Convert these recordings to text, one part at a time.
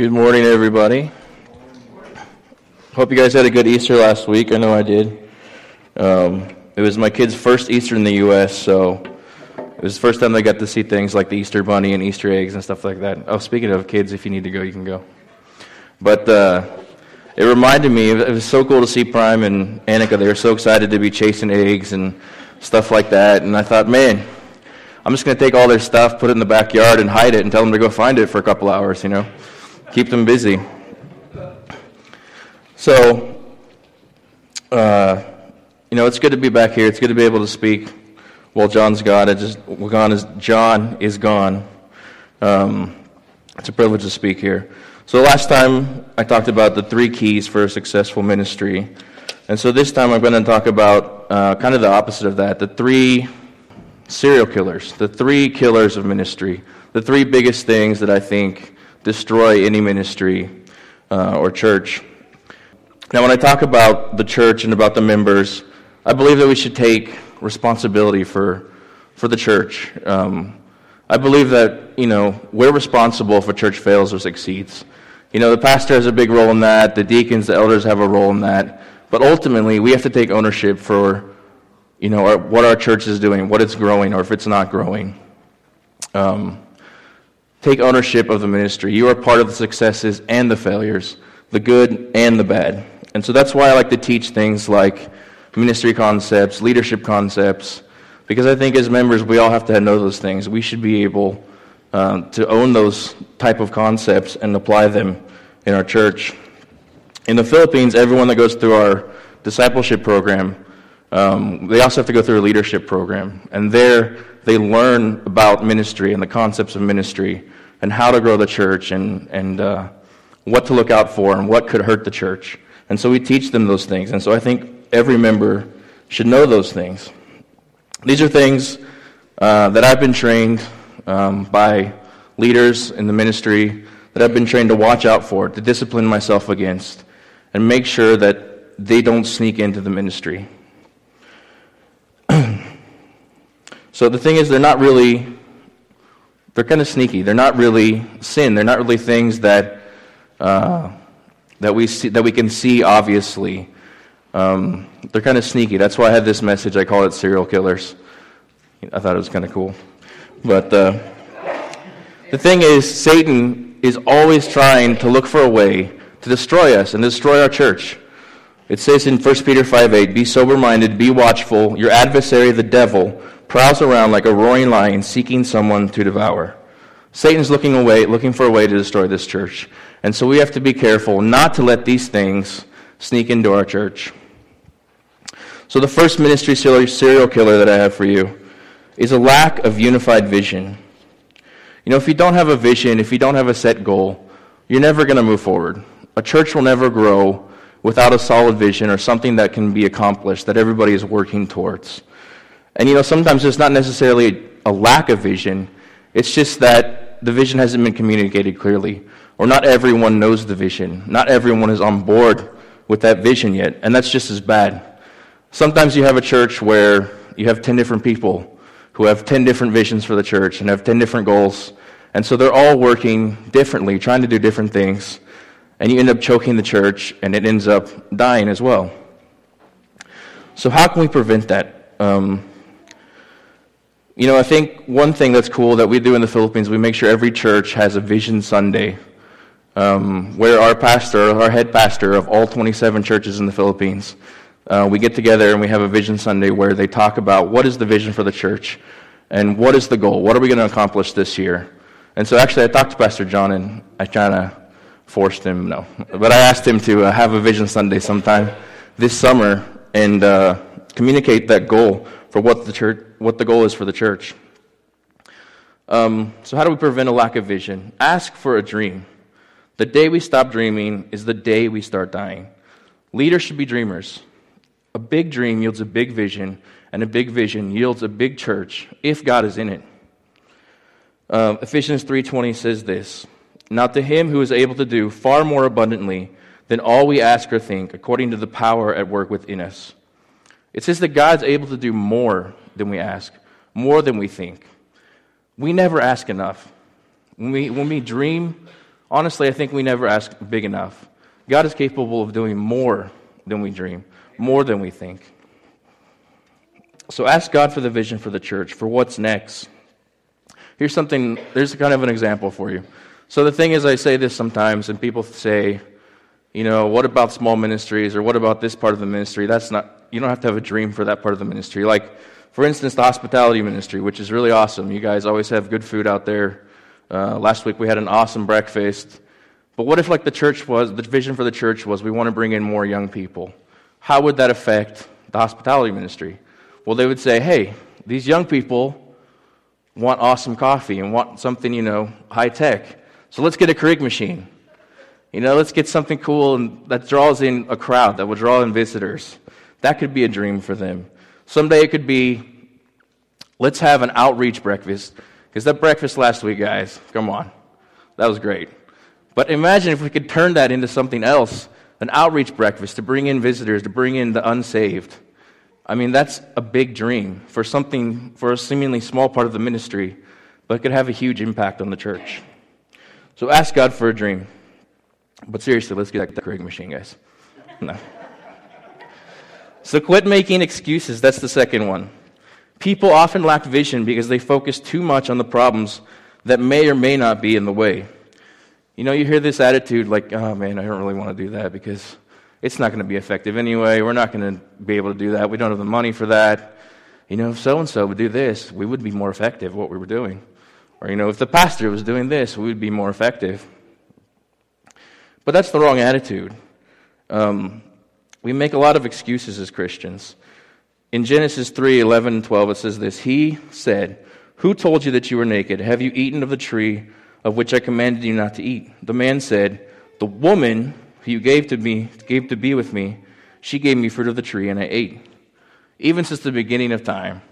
Good morning, everybody. Hope you guys had a good Easter last week. I know I did. Um, it was my kid's first Easter in the U.S., so it was the first time they got to see things like the Easter Bunny and Easter eggs and stuff like that. Oh, speaking of kids, if you need to go, you can go. But uh, it reminded me, it was so cool to see Prime and Annika. They were so excited to be chasing eggs and stuff like that. And I thought, man, I'm just going to take all their stuff, put it in the backyard, and hide it and tell them to go find it for a couple hours, you know? Keep them busy. So, uh, you know, it's good to be back here. It's good to be able to speak while John's gone. It just, gone is, John is gone. Um, it's a privilege to speak here. So, last time I talked about the three keys for a successful ministry. And so, this time I'm going to talk about uh, kind of the opposite of that the three serial killers, the three killers of ministry, the three biggest things that I think destroy any ministry uh, or church. Now, when I talk about the church and about the members, I believe that we should take responsibility for, for the church. Um, I believe that, you know, we're responsible if a church fails or succeeds. You know, the pastor has a big role in that, the deacons, the elders have a role in that. But ultimately, we have to take ownership for you know, our, what our church is doing, what it's growing, or if it's not growing. Um, take ownership of the ministry. You are part of the successes and the failures, the good and the bad. And so that's why I like to teach things like ministry concepts, leadership concepts, because I think as members we all have to know those things. We should be able um, to own those type of concepts and apply them in our church. In the Philippines, everyone that goes through our discipleship program um, they also have to go through a leadership program, and there they learn about ministry and the concepts of ministry and how to grow the church and, and uh, what to look out for and what could hurt the church. And so we teach them those things. And so I think every member should know those things. These are things uh, that I've been trained um, by leaders in the ministry that I've been trained to watch out for, to discipline myself against, and make sure that they don't sneak into the ministry. So the thing is, they're not really, they're kind of sneaky. They're not really sin. They're not really things that, uh, that, we, see, that we can see obviously. Um, they're kind of sneaky. That's why I had this message. I call it serial killers. I thought it was kind of cool. But uh, the thing is, Satan is always trying to look for a way to destroy us and destroy our church. It says in 1 Peter 5 8, Be sober minded, be watchful. Your adversary, the devil, prowls around like a roaring lion seeking someone to devour. Satan's looking away, looking for a way to destroy this church. And so we have to be careful not to let these things sneak into our church. So the first ministry serial killer that I have for you is a lack of unified vision. You know, if you don't have a vision, if you don't have a set goal, you're never going to move forward. A church will never grow without a solid vision or something that can be accomplished that everybody is working towards. And you know, sometimes it's not necessarily a lack of vision, it's just that the vision hasn't been communicated clearly, or not everyone knows the vision. Not everyone is on board with that vision yet, and that's just as bad. Sometimes you have a church where you have 10 different people who have 10 different visions for the church and have 10 different goals, and so they're all working differently, trying to do different things, and you end up choking the church, and it ends up dying as well. So, how can we prevent that? Um, you know, I think one thing that's cool that we do in the Philippines, we make sure every church has a Vision Sunday um, where our pastor, our head pastor of all 27 churches in the Philippines, uh, we get together and we have a Vision Sunday where they talk about what is the vision for the church and what is the goal? What are we going to accomplish this year? And so actually, I talked to Pastor John and I kind of forced him, no, but I asked him to uh, have a Vision Sunday sometime this summer and uh, communicate that goal for what the church, what the goal is for the church. Um, so, how do we prevent a lack of vision? Ask for a dream. The day we stop dreaming is the day we start dying. Leaders should be dreamers. A big dream yields a big vision, and a big vision yields a big church if God is in it. Uh, Ephesians 3:20 says this: "Not to him who is able to do far more abundantly than all we ask or think, according to the power at work within us." It says that God's able to do more than we ask, more than we think. We never ask enough. When we, when we dream honestly, I think we never ask big enough. God is capable of doing more than we dream, more than we think. So ask God for the vision for the church, for what's next. Here's something, there's kind of an example for you. So the thing is, I say this sometimes, and people say, you know, what about small ministries or what about this part of the ministry? That's not, you don't have to have a dream for that part of the ministry. Like, for instance, the hospitality ministry, which is really awesome. You guys always have good food out there. Uh, last week we had an awesome breakfast. But what if, like, the church was, the vision for the church was we want to bring in more young people? How would that affect the hospitality ministry? Well, they would say, hey, these young people want awesome coffee and want something, you know, high tech. So let's get a Keurig machine. You know, let's get something cool and that draws in a crowd, that will draw in visitors. That could be a dream for them. Someday it could be, let's have an outreach breakfast. Because that breakfast last week, guys, come on. That was great. But imagine if we could turn that into something else an outreach breakfast to bring in visitors, to bring in the unsaved. I mean, that's a big dream for something, for a seemingly small part of the ministry, but it could have a huge impact on the church. So ask God for a dream. But seriously, let's get that Keurig machine, guys. No. So quit making excuses. That's the second one. People often lack vision because they focus too much on the problems that may or may not be in the way. You know, you hear this attitude like, oh man, I don't really want to do that because it's not going to be effective anyway. We're not going to be able to do that. We don't have the money for that. You know, if so and so would do this, we would be more effective what we were doing. Or, you know, if the pastor was doing this, we would be more effective. But that's the wrong attitude. Um, we make a lot of excuses as Christians. In Genesis 3 11 and 12, it says this He said, Who told you that you were naked? Have you eaten of the tree of which I commanded you not to eat? The man said, The woman who you gave to me, gave to be with me, she gave me fruit of the tree, and I ate. Even since the beginning of time,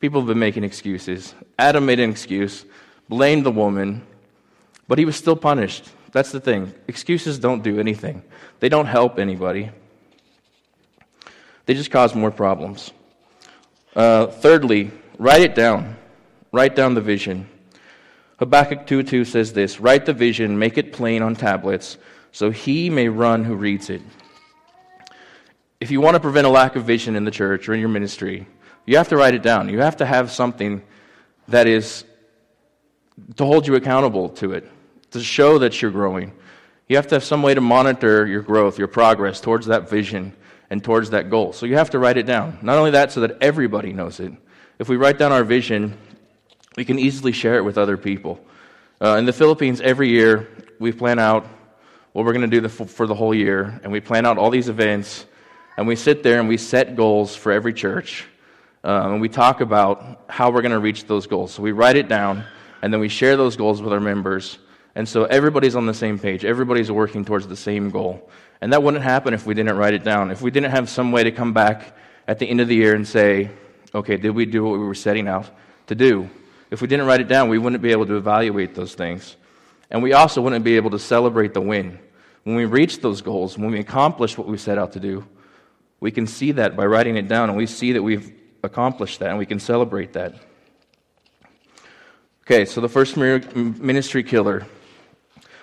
people have been making excuses. Adam made an excuse, blamed the woman, but he was still punished. That's the thing. Excuses don't do anything, they don't help anybody, they just cause more problems. Uh, thirdly, write it down. Write down the vision. Habakkuk 2 2 says this Write the vision, make it plain on tablets, so he may run who reads it. If you want to prevent a lack of vision in the church or in your ministry, you have to write it down. You have to have something that is to hold you accountable to it to show that you're growing. You have to have some way to monitor your growth, your progress towards that vision and towards that goal. So you have to write it down. Not only that, so that everybody knows it. If we write down our vision, we can easily share it with other people. Uh, in the Philippines, every year we plan out what we're going to do the, for the whole year, and we plan out all these events, and we sit there and we set goals for every church, um, and we talk about how we're going to reach those goals. So we write it down, and then we share those goals with our members. And so everybody's on the same page. Everybody's working towards the same goal. And that wouldn't happen if we didn't write it down. If we didn't have some way to come back at the end of the year and say, okay, did we do what we were setting out to do? If we didn't write it down, we wouldn't be able to evaluate those things. And we also wouldn't be able to celebrate the win. When we reach those goals, when we accomplish what we set out to do, we can see that by writing it down, and we see that we've accomplished that, and we can celebrate that. Okay, so the first ministry killer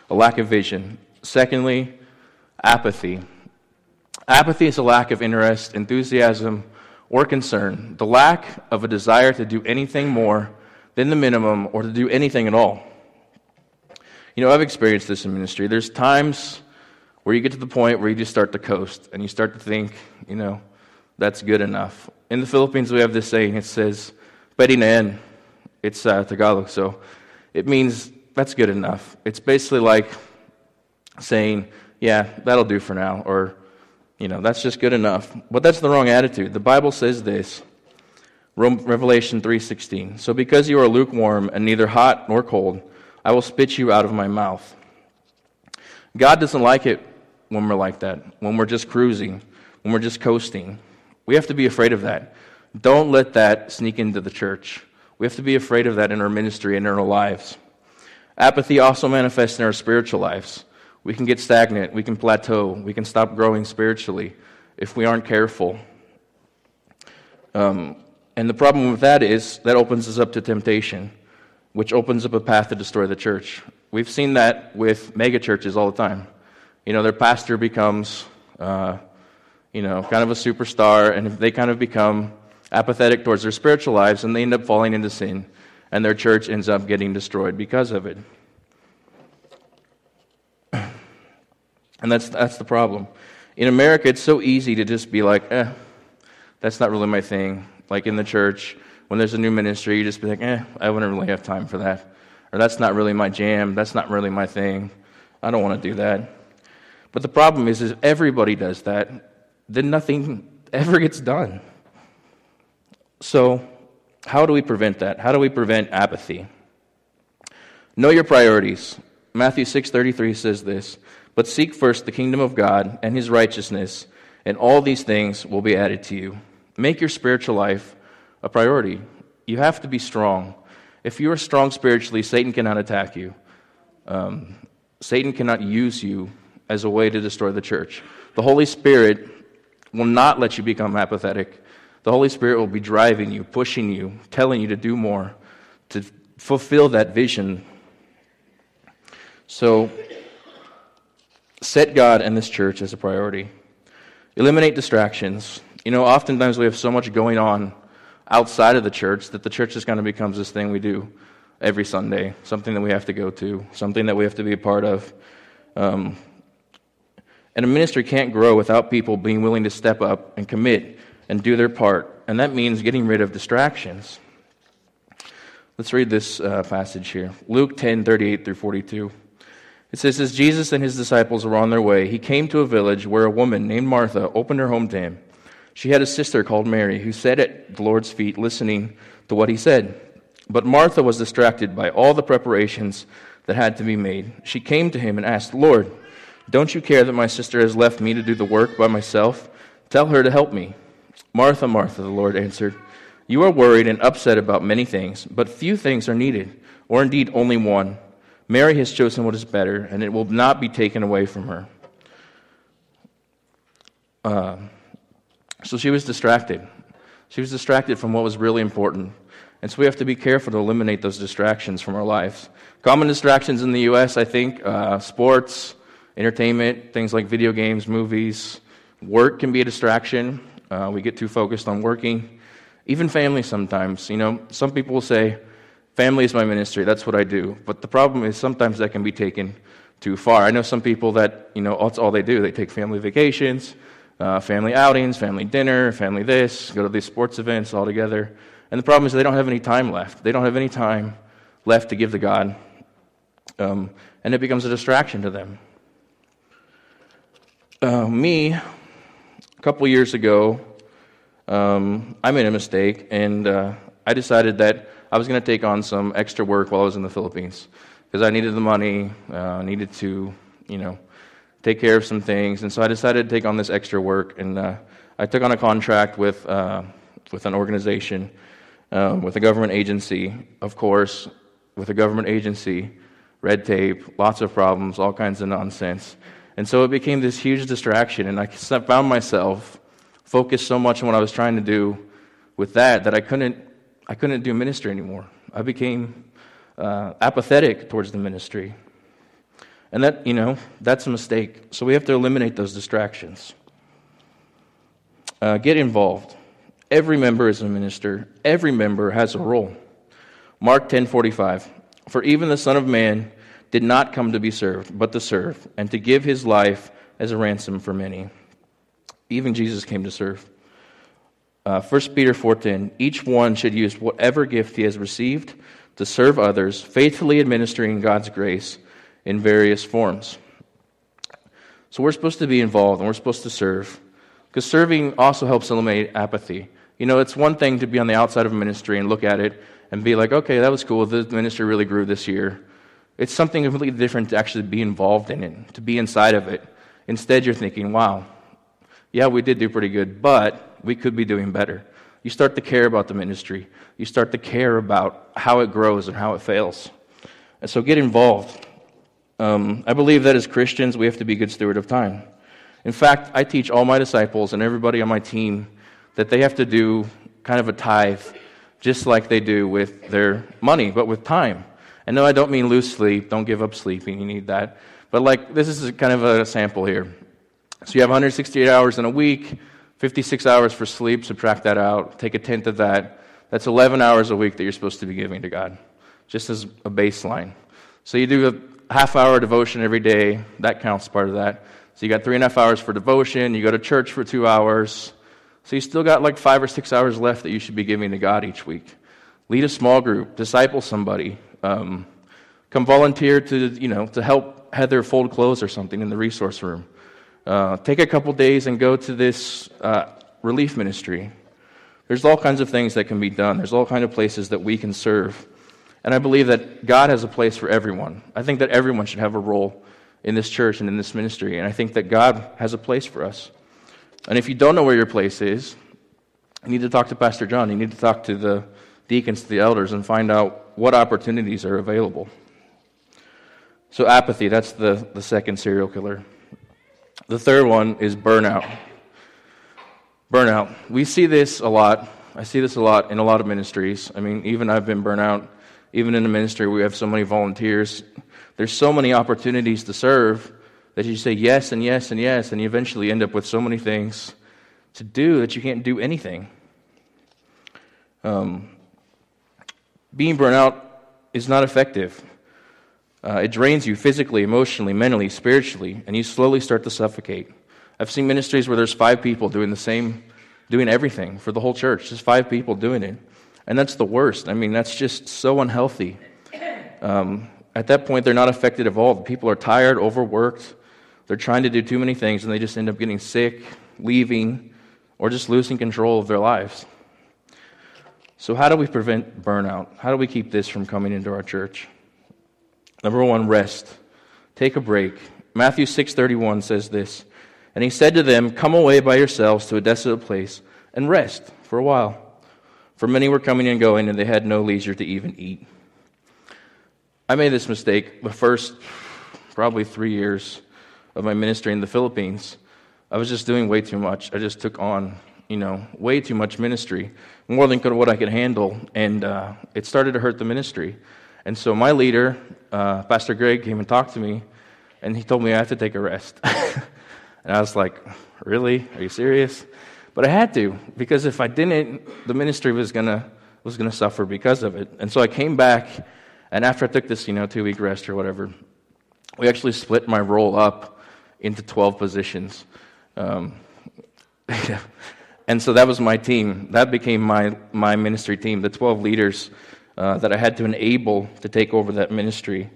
a lack of vision. Secondly, apathy. Apathy is a lack of interest, enthusiasm, or concern, the lack of a desire to do anything more than the minimum or to do anything at all. You know, I've experienced this in ministry. There's times where you get to the point where you just start to coast and you start to think, you know, that's good enough. In the Philippines, we have this saying. It says, "Pwede na It's uh, Tagalog, so it means that's good enough. It's basically like saying, yeah, that'll do for now, or, you know, that's just good enough. But that's the wrong attitude. The Bible says this. Revelation 3:16. So because you are lukewarm and neither hot nor cold, I will spit you out of my mouth. God doesn't like it when we're like that, when we're just cruising, when we're just coasting. We have to be afraid of that. Don't let that sneak into the church. We have to be afraid of that in our ministry and in our lives. Apathy also manifests in our spiritual lives. We can get stagnant, we can plateau, we can stop growing spiritually if we aren't careful. Um, and the problem with that is that opens us up to temptation. which opens up a path to destroy the church. We've seen that with mega churches all the time. You know, their pastor becomes, uh, you know, kind of a superstar, and they kind of become apathetic towards their spiritual lives, and they end up falling into sin, and their church ends up getting destroyed because of it. And that's, that's the problem. In America, it's so easy to just be like, eh, that's not really my thing. Like in the church, when there's a new ministry, you just be like, eh, I wouldn't really have time for that. Or that's not really my jam. That's not really my thing. I don't want to do that. But the problem is, is everybody does that, then nothing ever gets done. So, how do we prevent that? How do we prevent apathy? Know your priorities. Matthew 6:33 says this, "But seek first the kingdom of God and his righteousness, and all these things will be added to you." Make your spiritual life a priority. You have to be strong. If you are strong spiritually, Satan cannot attack you. Um, Satan cannot use you as a way to destroy the church. The Holy Spirit will not let you become apathetic. The Holy Spirit will be driving you, pushing you, telling you to do more, to fulfill that vision. So, set God and this church as a priority. Eliminate distractions. You know, oftentimes we have so much going on outside of the church that the church just kind of becomes this thing we do every Sunday, something that we have to go to, something that we have to be a part of. Um, and a ministry can't grow without people being willing to step up and commit and do their part. And that means getting rid of distractions. Let's read this uh, passage here Luke 10 38 through 42. It says, As Jesus and his disciples were on their way, he came to a village where a woman named Martha opened her home to him. She had a sister called Mary who sat at the Lord's feet listening to what he said. But Martha was distracted by all the preparations that had to be made. She came to him and asked, Lord, don't you care that my sister has left me to do the work by myself? Tell her to help me. Martha, Martha, the Lord answered, You are worried and upset about many things, but few things are needed, or indeed only one. Mary has chosen what is better, and it will not be taken away from her. Uh, so she was distracted. She was distracted from what was really important. And so we have to be careful to eliminate those distractions from our lives. Common distractions in the U.S., I think, uh, sports, entertainment, things like video games, movies. Work can be a distraction. Uh, we get too focused on working. Even family sometimes. You know, some people will say, family is my ministry, that's what I do. But the problem is sometimes that can be taken too far. I know some people that, you know, that's all they do. They take family vacations, uh, family outings, family dinner, family this, go to these sports events all together. And the problem is they don't have any time left. They don't have any time left to give to God. Um, and it becomes a distraction to them. Uh, me, a couple years ago, um, I made a mistake, and uh, I decided that I was going to take on some extra work while I was in the Philippines because I needed the money, uh, needed to, you know, take care of some things. And so I decided to take on this extra work. And uh, I took on a contract with, uh, with an organization, um, with a government agency, of course, with a government agency, red tape, lots of problems, all kinds of nonsense. And so it became this huge distraction. And I found myself focused so much on what I was trying to do with that that I couldn't, I couldn't do ministry anymore. I became uh, apathetic towards the ministry. And that, you know, that's a mistake. So we have to eliminate those distractions. Uh, get involved. Every member is a minister. Every member has a role. Mark 10:45. For even the Son of Man did not come to be served, but to serve, and to give his life as a ransom for many. Even Jesus came to serve. Uh, 1 Peter 4:10. Each one should use whatever gift he has received to serve others, faithfully administering God's grace in various forms. So we're supposed to be involved and we're supposed to serve. Because serving also helps eliminate apathy. You know, it's one thing to be on the outside of a ministry and look at it and be like, okay, that was cool. The ministry really grew this year. It's something completely different to actually be involved in it, to be inside of it. Instead, you're thinking, wow, yeah, we did do pretty good, but we could be doing better. You start to care about the ministry. You start to care about how it grows and how it fails. And so get involved. Um, I believe that as Christians, we have to be good steward of time. In fact, I teach all my disciples and everybody on my team that they have to do kind of a tithe just like they do with their money, but with time. And no, I don't mean lose sleep. Don't give up sleeping. You need that. But like, this is kind of a sample here. So you have 168 hours in a week, 56 hours for sleep. Subtract that out. Take a tenth of that. That's 11 hours a week that you're supposed to be giving to God, just as a baseline. So you do a half hour devotion every day. That counts part of that. So you got three and a half hours for devotion. You go to church for two hours. So you still got like five or six hours left that you should be giving to God each week. Lead a small group. Disciple somebody. Um, come volunteer to you know to help Heather fold clothes or something in the resource room. Uh, take a couple days and go to this uh, relief ministry. There's all kinds of things that can be done. There's all kinds of places that we can serve. And I believe that God has a place for everyone. I think that everyone should have a role in this church and in this ministry. And I think that God has a place for us. And if you don't know where your place is, you need to talk to Pastor John. You need to talk to the deacons, to the elders, and find out what opportunities are available. So, apathy, that's the, the second serial killer. The third one is burnout. Burnout. We see this a lot. I see this a lot in a lot of ministries. I mean, even I've been burnt out. Even in the ministry, we have so many volunteers there's so many opportunities to serve that you say yes and yes and yes, and you eventually end up with so many things to do that you can't do anything. Um, being burnt out is not effective. Uh, it drains you physically, emotionally, mentally, spiritually, and you slowly start to suffocate. I've seen ministries where there's five people doing the same, doing everything for the whole church, just five people doing it. And that's the worst. I mean, that's just so unhealthy. Um, at that point, they're not affected at all. The People are tired, overworked. They're trying to do too many things, and they just end up getting sick, leaving, or just losing control of their lives. So, how do we prevent burnout? How do we keep this from coming into our church? Number one, rest. Take a break. Matthew 6:31 says this, and he said to them, "Come away by yourselves to a desolate place and rest for a while." For many were coming and going, and they had no leisure to even eat. I made this mistake the first probably three years of my ministry in the Philippines. I was just doing way too much. I just took on, you know, way too much ministry, more than what I could handle, and uh, it started to hurt the ministry. And so my leader, uh, Pastor Greg, came and talked to me, and he told me I have to take a rest. and I was like, "Really? Are you serious?" But I had to because if I didn't, the ministry was gonna was gonna suffer because of it. And so I came back and after I took this, you know, two week rest or whatever, we actually split my role up into 12 positions. Um, and so that was my team. That became my, my ministry team, the 12 leaders uh, that I had to enable to take over that ministry.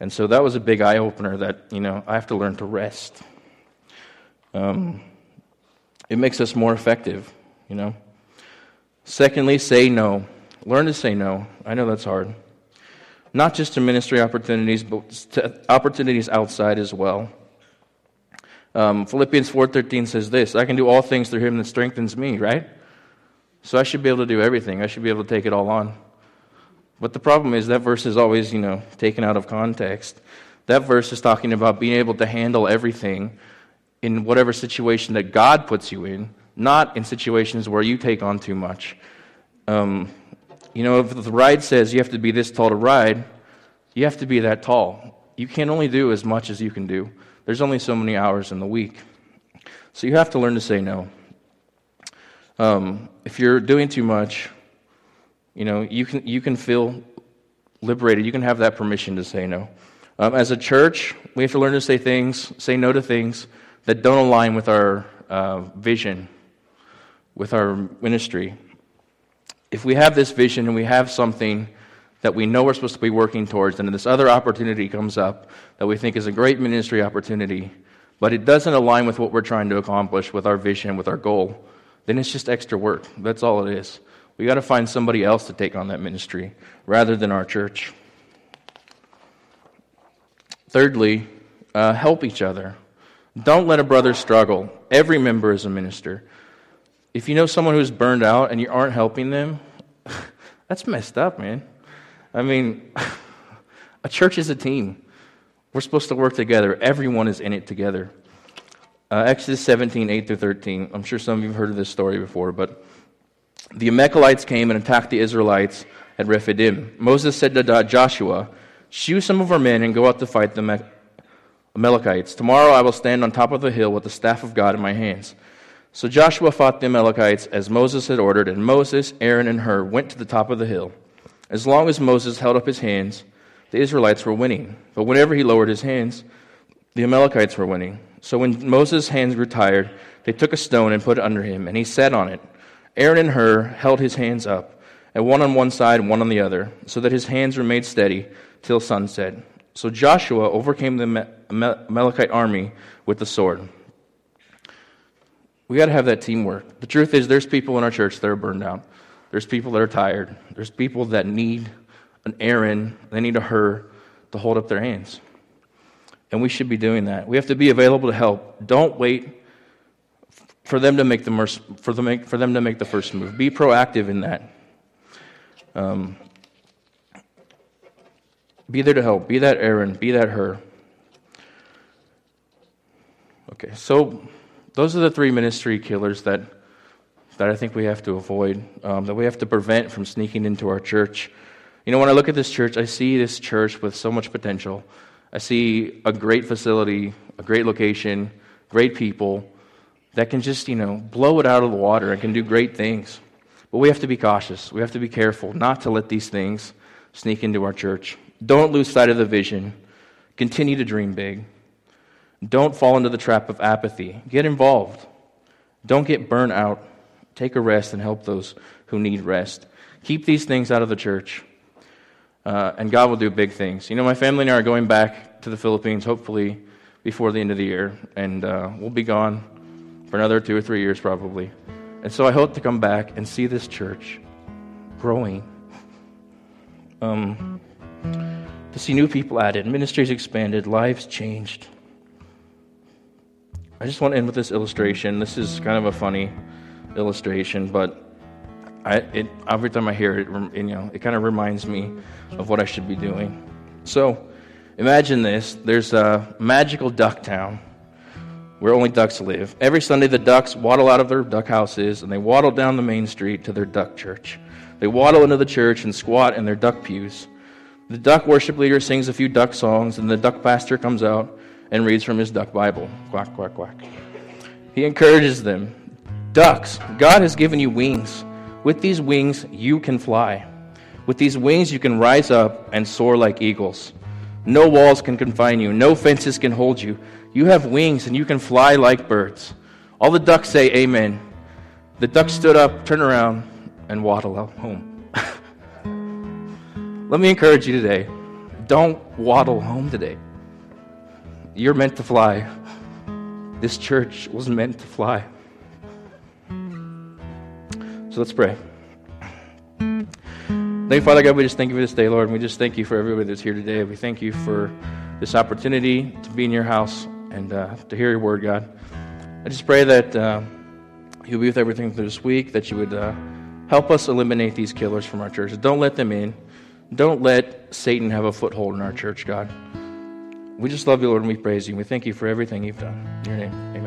And so that was a big eye opener that, you know, I have to learn to rest. Um, it makes us more effective, you know. Secondly, say no. Learn to say no. I know that's hard not just to ministry opportunities, but to opportunities outside as well. Um, Philippians 4.13 says this, I can do all things through him that strengthens me, right? So I should be able to do everything. I should be able to take it all on. But the problem is that verse is always, you know, taken out of context. That verse is talking about being able to handle everything in whatever situation that God puts you in, not in situations where you take on too much. Um, you know, if the ride says you have to be this tall to ride, you have to be that tall. You can only do as much as you can do. There's only so many hours in the week. So you have to learn to say no. Um, if you're doing too much, you know, you can, you can feel liberated. You can have that permission to say no. Um, as a church, we have to learn to say things, say no to things that don't align with our uh, vision, with our ministry if we have this vision and we have something that we know we're supposed to be working towards, and then this other opportunity comes up that we think is a great ministry opportunity, but it doesn't align with what we're trying to accomplish, with our vision, with our goal, then it's just extra work. That's all it is. We got to find somebody else to take on that ministry rather than our church. Thirdly, uh, help each other. Don't let a brother struggle. Every member is a minister. If you know someone who's burned out and you aren't helping them, that's messed up, man. I mean, a church is a team. We're supposed to work together. Everyone is in it together. Uh, Exodus 17, 8 through 13. I'm sure some of you have heard of this story before, but the Amalekites came and attacked the Israelites at Rephidim. Moses said to Joshua, Choose some of our men and go out to fight the Amalekites. Tomorrow I will stand on top of the hill with the staff of God in my hands. So Joshua fought the Amalekites as Moses had ordered, and Moses, Aaron, and Hur went to the top of the hill. As long as Moses held up his hands, the Israelites were winning. But whenever he lowered his hands, the Amalekites were winning. So when Moses' hands grew tired, they took a stone and put it under him, and he sat on it. Aaron and Hur held his hands up, and one on one side and one on the other, so that his hands remained steady till sunset. So Joshua overcame the Amalekite army with the sword. We got to have that teamwork. The truth is, there's people in our church that are burned out. There's people that are tired. There's people that need an Aaron, they need a Hur to hold up their hands. And we should be doing that. We have to be available to help. Don't wait for them to make the, for the, for them to make the first move. Be proactive in that. Um, be there to help. Be that Aaron. Be that Hur. Okay, so those are the three ministry killers that, that I think we have to avoid, um, that we have to prevent from sneaking into our church. You know, when I look at this church, I see this church with so much potential. I see a great facility, a great location, great people that can just, you know, blow it out of the water and can do great things. But we have to be cautious. We have to be careful not to let these things sneak into our church. Don't lose sight of the vision. Continue to dream big. Don't fall into the trap of apathy. Get involved. Don't get burnt out. Take a rest and help those who need rest. Keep these things out of the church, uh, and God will do big things. You know, my family and I are going back to the Philippines, hopefully before the end of the year, and uh, we'll be gone for another two or three years probably. And so I hope to come back and see this church growing. Um, to see new people added, ministries expanded, lives changed. I just want to end with this illustration. This is kind of a funny illustration, but I, it, every time I hear it, you know, it kind of reminds me of what I should be doing. So, imagine this: there's a magical duck town where only ducks live. Every Sunday, the ducks waddle out of their duck houses and they waddle down the main street to their duck church. They waddle into the church and squat in their duck pews. The duck worship leader sings a few duck songs, and the duck pastor comes out and reads from his duck Bible. Quack, quack, quack. He encourages them Ducks, God has given you wings. With these wings, you can fly. With these wings, you can rise up and soar like eagles. No walls can confine you, no fences can hold you. You have wings and you can fly like birds. All the ducks say, Amen. The duck stood up, turned around, and waddled home. Let me encourage you today don't waddle home today. You're meant to fly. This church was meant to fly. So let's pray. Thank you, Father God. We just thank you for this day, Lord. And we just thank you for everybody that's here today. We thank you for this opportunity to be in your house and uh, to hear your word, God. I just pray that uh, you'll be with everything through this week, that you would uh, help us eliminate these killers from our church. Don't let them in. Don't let Satan have a foothold in our church, God. We just love you, Lord, and we praise you. And We thank you for everything you've done. In your name, amen.